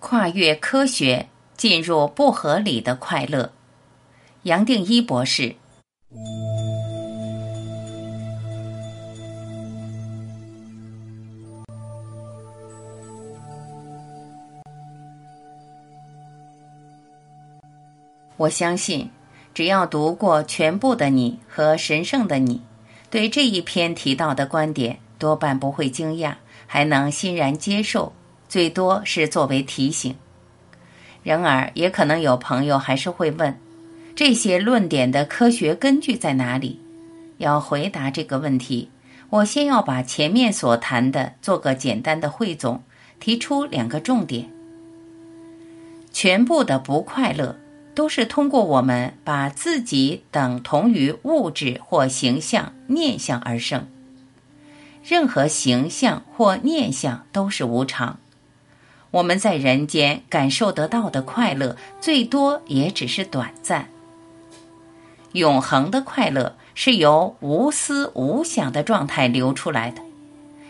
跨越科学，进入不合理的快乐。杨定一博士。我相信，只要读过《全部的你》和《神圣的你》，对这一篇提到的观点多半不会惊讶，还能欣然接受。最多是作为提醒。然而，也可能有朋友还是会问：这些论点的科学根据在哪里？要回答这个问题，我先要把前面所谈的做个简单的汇总，提出两个重点。全部的不快乐，都是通过我们把自己等同于物质或形象、念想而生。任何形象或念想都是无常。我们在人间感受得到的快乐，最多也只是短暂。永恒的快乐是由无思无想的状态流出来的。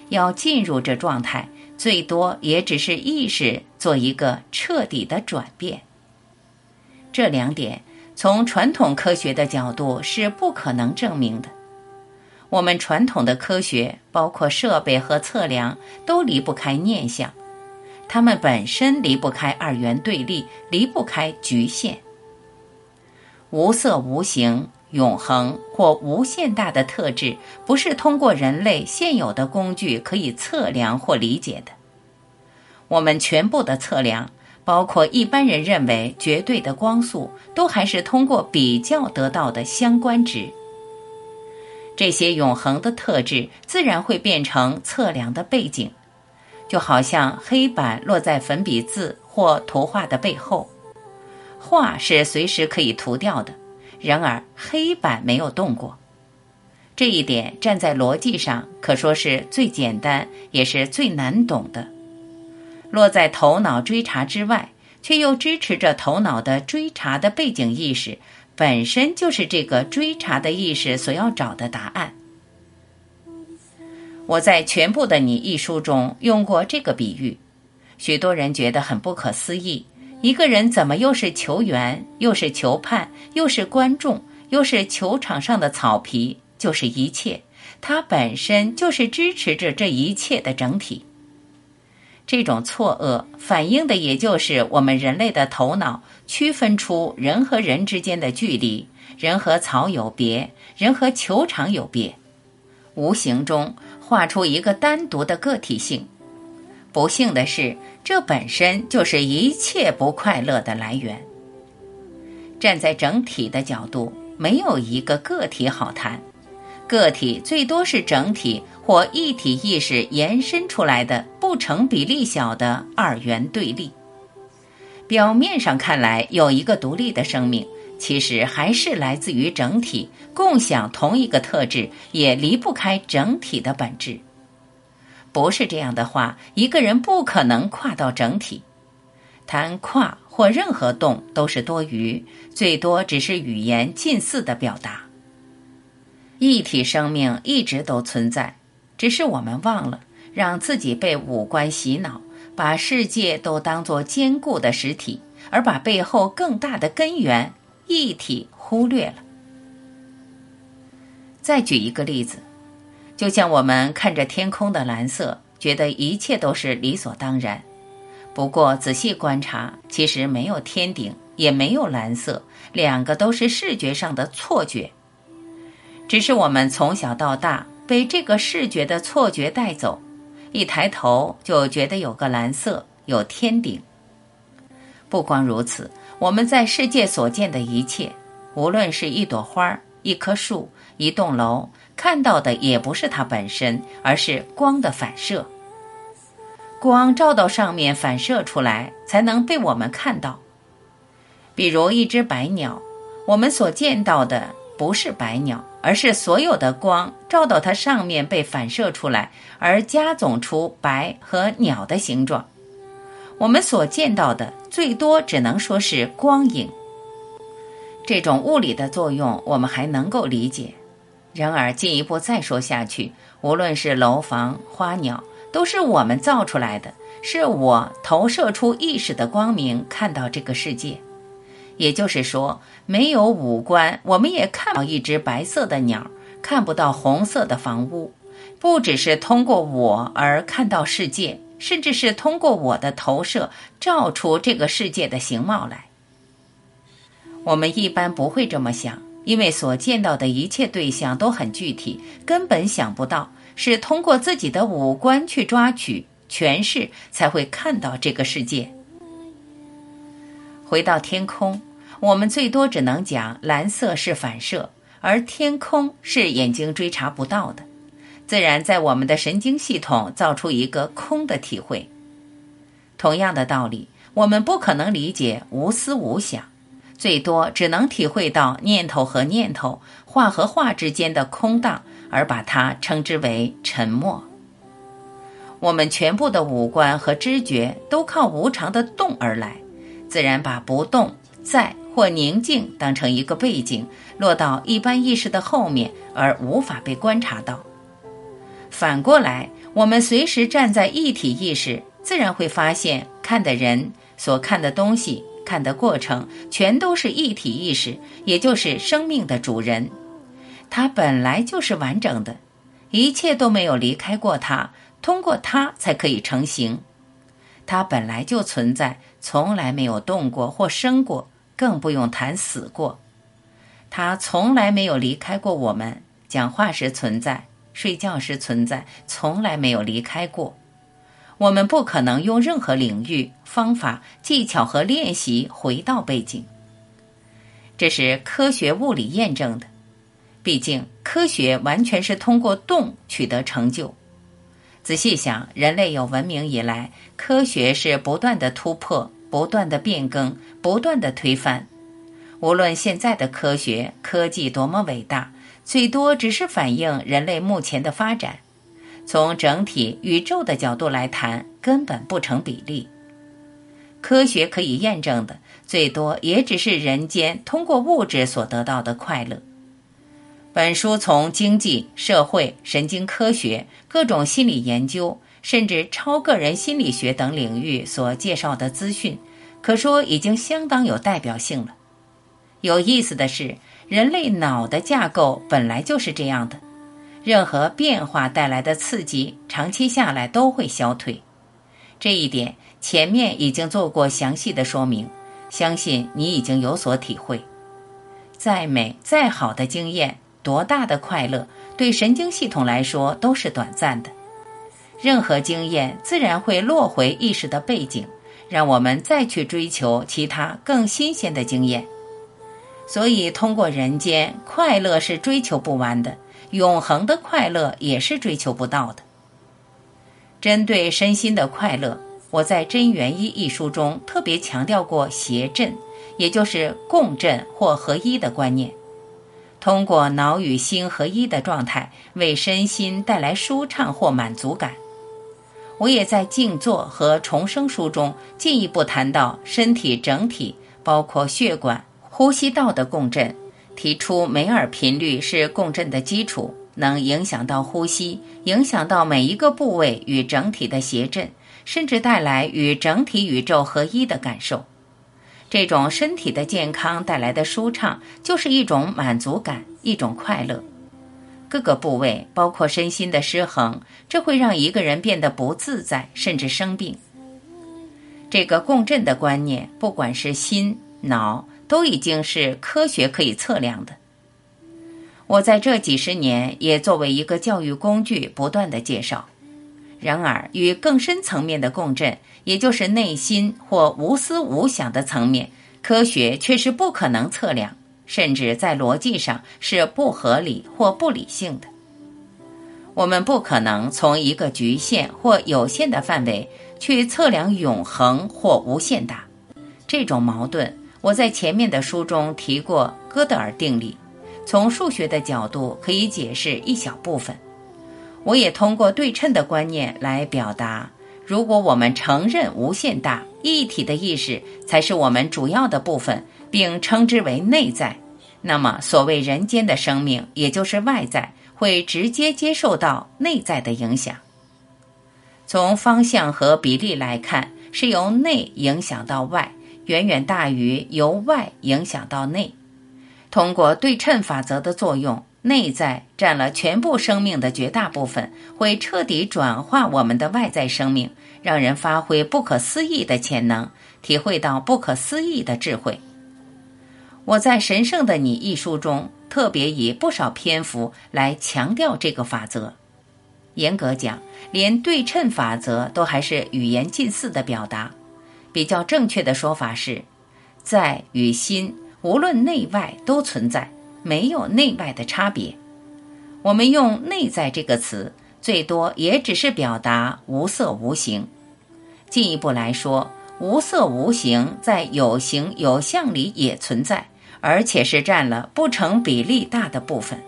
要进入这状态，最多也只是意识做一个彻底的转变。这两点从传统科学的角度是不可能证明的。我们传统的科学，包括设备和测量，都离不开念想。它们本身离不开二元对立，离不开局限。无色无形、永恒或无限大的特质，不是通过人类现有的工具可以测量或理解的。我们全部的测量，包括一般人认为绝对的光速，都还是通过比较得到的相关值。这些永恒的特质，自然会变成测量的背景。就好像黑板落在粉笔字或图画的背后，画是随时可以涂掉的，然而黑板没有动过。这一点站在逻辑上可说是最简单，也是最难懂的。落在头脑追查之外，却又支持着头脑的追查的背景意识，本身就是这个追查的意识所要找的答案。我在《全部的你》一书中用过这个比喻，许多人觉得很不可思议：一个人怎么又是球员，又是球判，又是观众，又是球场上的草皮，就是一切，他本身就是支持着这一切的整体。这种错愕反映的也就是我们人类的头脑区分出人和人之间的距离，人和草有别，人和球场有别，无形中。画出一个单独的个体性，不幸的是，这本身就是一切不快乐的来源。站在整体的角度，没有一个个体好谈，个体最多是整体或一体意识延伸出来的不成比例小的二元对立。表面上看来有一个独立的生命。其实还是来自于整体，共享同一个特质，也离不开整体的本质。不是这样的话，一个人不可能跨到整体。谈跨或任何动都是多余，最多只是语言近似的表达。一体生命一直都存在，只是我们忘了，让自己被五官洗脑，把世界都当作坚固的实体，而把背后更大的根源。一体忽略了。再举一个例子，就像我们看着天空的蓝色，觉得一切都是理所当然。不过仔细观察，其实没有天顶，也没有蓝色，两个都是视觉上的错觉。只是我们从小到大被这个视觉的错觉带走，一抬头就觉得有个蓝色，有天顶。不光如此。我们在世界所见的一切，无论是一朵花、一棵树、一栋楼，看到的也不是它本身，而是光的反射。光照到上面反射出来，才能被我们看到。比如一只白鸟，我们所见到的不是白鸟，而是所有的光照到它上面被反射出来，而加总出白和鸟的形状。我们所见到的最多只能说是光影。这种物理的作用我们还能够理解。然而进一步再说下去，无论是楼房、花鸟，都是我们造出来的，是我投射出意识的光明看到这个世界。也就是说，没有五官，我们也看到一只白色的鸟，看不到红色的房屋。不只是通过我而看到世界，甚至是通过我的投射照出这个世界的形貌来。我们一般不会这么想，因为所见到的一切对象都很具体，根本想不到是通过自己的五官去抓取诠释才会看到这个世界。回到天空。我们最多只能讲蓝色是反射，而天空是眼睛追查不到的，自然在我们的神经系统造出一个空的体会。同样的道理，我们不可能理解无思无想，最多只能体会到念头和念头、话和话之间的空荡，而把它称之为沉默。我们全部的五官和知觉都靠无常的动而来，自然把不动在。或宁静当成一个背景，落到一般意识的后面，而无法被观察到。反过来，我们随时站在一体意识，自然会发现看的人、所看的东西、看的过程，全都是一体意识，也就是生命的主人。它本来就是完整的，一切都没有离开过它，通过它才可以成型。它本来就存在，从来没有动过或生过。更不用谈死过，他从来没有离开过我们。讲话时存在，睡觉时存在，从来没有离开过。我们不可能用任何领域、方法、技巧和练习回到背景。这是科学物理验证的。毕竟，科学完全是通过动取得成就。仔细想，人类有文明以来，科学是不断的突破。不断的变更，不断的推翻。无论现在的科学科技多么伟大，最多只是反映人类目前的发展。从整体宇宙的角度来谈，根本不成比例。科学可以验证的，最多也只是人间通过物质所得到的快乐。本书从经济社会、神经科学、各种心理研究。甚至超个人心理学等领域所介绍的资讯，可说已经相当有代表性了。有意思的是，人类脑的架构本来就是这样的，任何变化带来的刺激，长期下来都会消退。这一点前面已经做过详细的说明，相信你已经有所体会。再美再好的经验，多大的快乐，对神经系统来说都是短暂的。任何经验自然会落回意识的背景，让我们再去追求其他更新鲜的经验。所以，通过人间快乐是追求不完的，永恒的快乐也是追求不到的。针对身心的快乐，我在《真元一》一书中特别强调过谐振，也就是共振或合一的观念。通过脑与心合一的状态，为身心带来舒畅或满足感。我也在静坐和重生书中进一步谈到身体整体，包括血管、呼吸道的共振，提出梅尔频率是共振的基础，能影响到呼吸，影响到每一个部位与整体的谐振，甚至带来与整体宇宙合一的感受。这种身体的健康带来的舒畅，就是一种满足感，一种快乐。各个部位，包括身心的失衡，这会让一个人变得不自在，甚至生病。这个共振的观念，不管是心、脑，都已经是科学可以测量的。我在这几十年也作为一个教育工具，不断的介绍。然而，与更深层面的共振，也就是内心或无思无想的层面，科学却是不可能测量。甚至在逻辑上是不合理或不理性的。我们不可能从一个局限或有限的范围去测量永恒或无限大。这种矛盾，我在前面的书中提过哥德尔定理，从数学的角度可以解释一小部分。我也通过对称的观念来表达：如果我们承认无限大一体的意识才是我们主要的部分。并称之为内在，那么所谓人间的生命，也就是外在，会直接接受到内在的影响。从方向和比例来看，是由内影响到外，远远大于由外影响到内。通过对称法则的作用，内在占了全部生命的绝大部分，会彻底转化我们的外在生命，让人发挥不可思议的潜能，体会到不可思议的智慧。我在《神圣的你》一书中，特别以不少篇幅来强调这个法则。严格讲，连对称法则都还是语言近似的表达。比较正确的说法是，在与心。无论内外都存在，没有内外的差别。我们用“内在”这个词，最多也只是表达无色无形。进一步来说，无色无形在有形有相里也存在，而且是占了不成比例大的部分。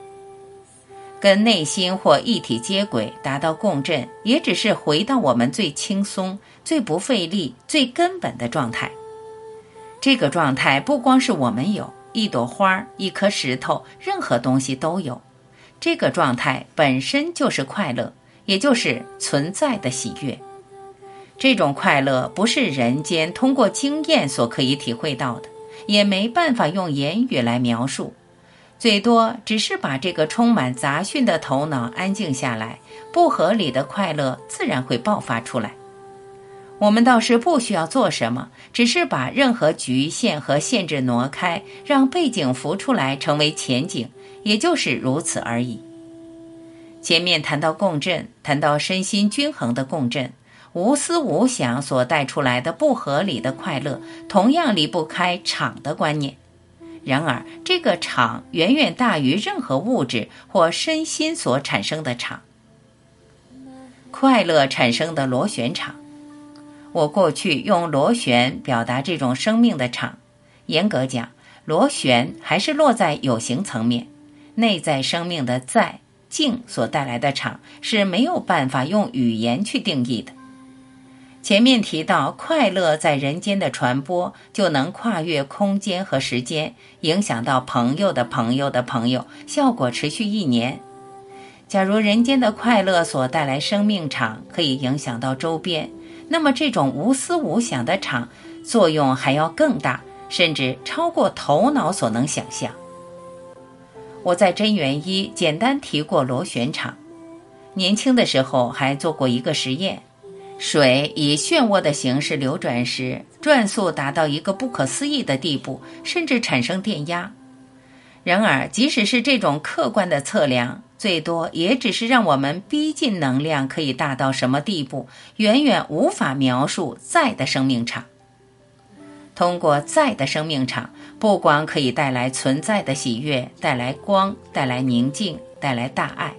跟内心或一体接轨，达到共振，也只是回到我们最轻松、最不费力、最根本的状态。这个状态不光是我们有，一朵花、一颗石头，任何东西都有。这个状态本身就是快乐，也就是存在的喜悦。这种快乐不是人间通过经验所可以体会到的，也没办法用言语来描述。最多只是把这个充满杂讯的头脑安静下来，不合理的快乐自然会爆发出来。我们倒是不需要做什么，只是把任何局限和限制挪开，让背景浮出来，成为前景，也就是如此而已。前面谈到共振，谈到身心均衡的共振，无思无想所带出来的不合理的快乐，同样离不开场的观念。然而，这个场远远大于任何物质或身心所产生的场，快乐产生的螺旋场。我过去用螺旋表达这种生命的场，严格讲，螺旋还是落在有形层面，内在生命的在静所带来的场是没有办法用语言去定义的。前面提到快乐在人间的传播，就能跨越空间和时间，影响到朋友的朋友的朋友，效果持续一年。假如人间的快乐所带来生命场可以影响到周边。那么，这种无思无想的场作用还要更大，甚至超过头脑所能想象。我在真元一简单提过螺旋场，年轻的时候还做过一个实验：水以漩涡的形式流转时，转速达到一个不可思议的地步，甚至产生电压。然而，即使是这种客观的测量。最多也只是让我们逼近能量可以大到什么地步，远远无法描述在的生命场。通过在的生命场，不光可以带来存在的喜悦，带来光，带来宁静，带来大爱。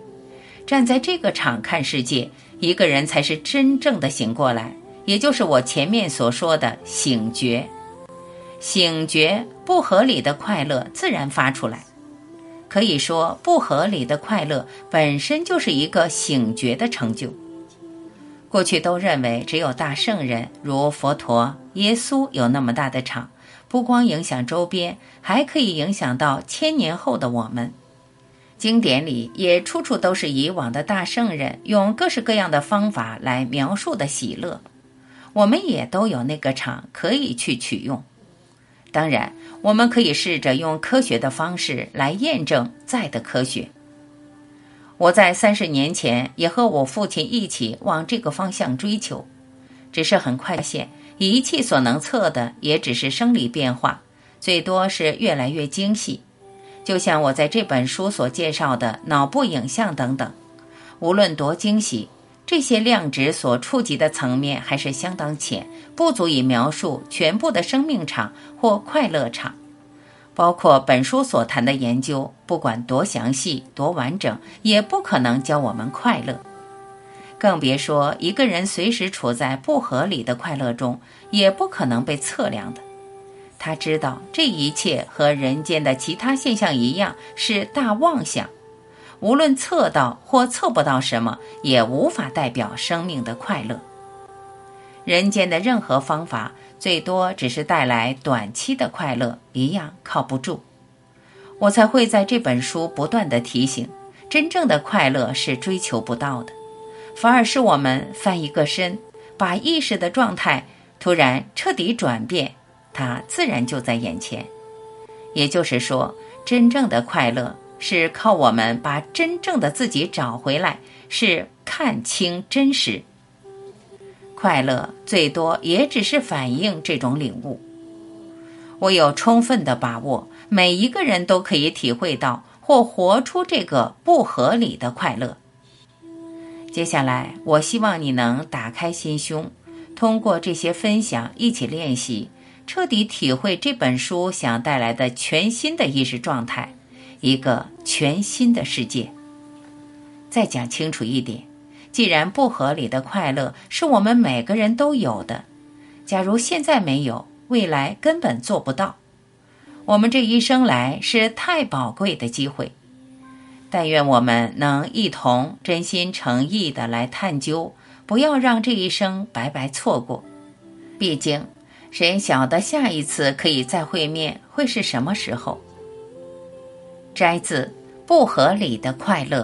站在这个场看世界，一个人才是真正的醒过来，也就是我前面所说的醒觉。醒觉，不合理的快乐自然发出来。可以说，不合理的快乐本身就是一个醒觉的成就。过去都认为只有大圣人，如佛陀、耶稣有那么大的场，不光影响周边，还可以影响到千年后的我们。经典里也处处都是以往的大圣人用各式各样的方法来描述的喜乐，我们也都有那个场可以去取用。当然，我们可以试着用科学的方式来验证在的科学。我在三十年前也和我父亲一起往这个方向追求，只是很快发现，仪器所能测的也只是生理变化，最多是越来越精细。就像我在这本书所介绍的脑部影像等等，无论多精细。这些量值所触及的层面还是相当浅，不足以描述全部的生命场或快乐场。包括本书所谈的研究，不管多详细、多完整，也不可能教我们快乐。更别说一个人随时处在不合理的快乐中，也不可能被测量的。他知道这一切和人间的其他现象一样，是大妄想。无论测到或测不到什么，也无法代表生命的快乐。人间的任何方法，最多只是带来短期的快乐，一样靠不住。我才会在这本书不断的提醒：真正的快乐是追求不到的。反而是我们翻一个身，把意识的状态突然彻底转变，它自然就在眼前。也就是说，真正的快乐是靠我们把真正的自己找回来，是看清真实。快乐最多也只是反映这种领悟。我有充分的把握，每一个人都可以体会到或活出这个不合理的快乐。接下来，我希望你能打开心胸，通过这些分享一起练习，彻底体会这本书想带来的全新的意识状态，一个全新的世界。再讲清楚一点，既然不合理的快乐是我们每个人都有的，假如现在没有。未来根本做不到。我们这一生来是太宝贵的机会，但愿我们能一同真心诚意的来探究，不要让这一生白白错过。毕竟，谁晓得下一次可以再会面会是什么时候？摘自《不合理的快乐》。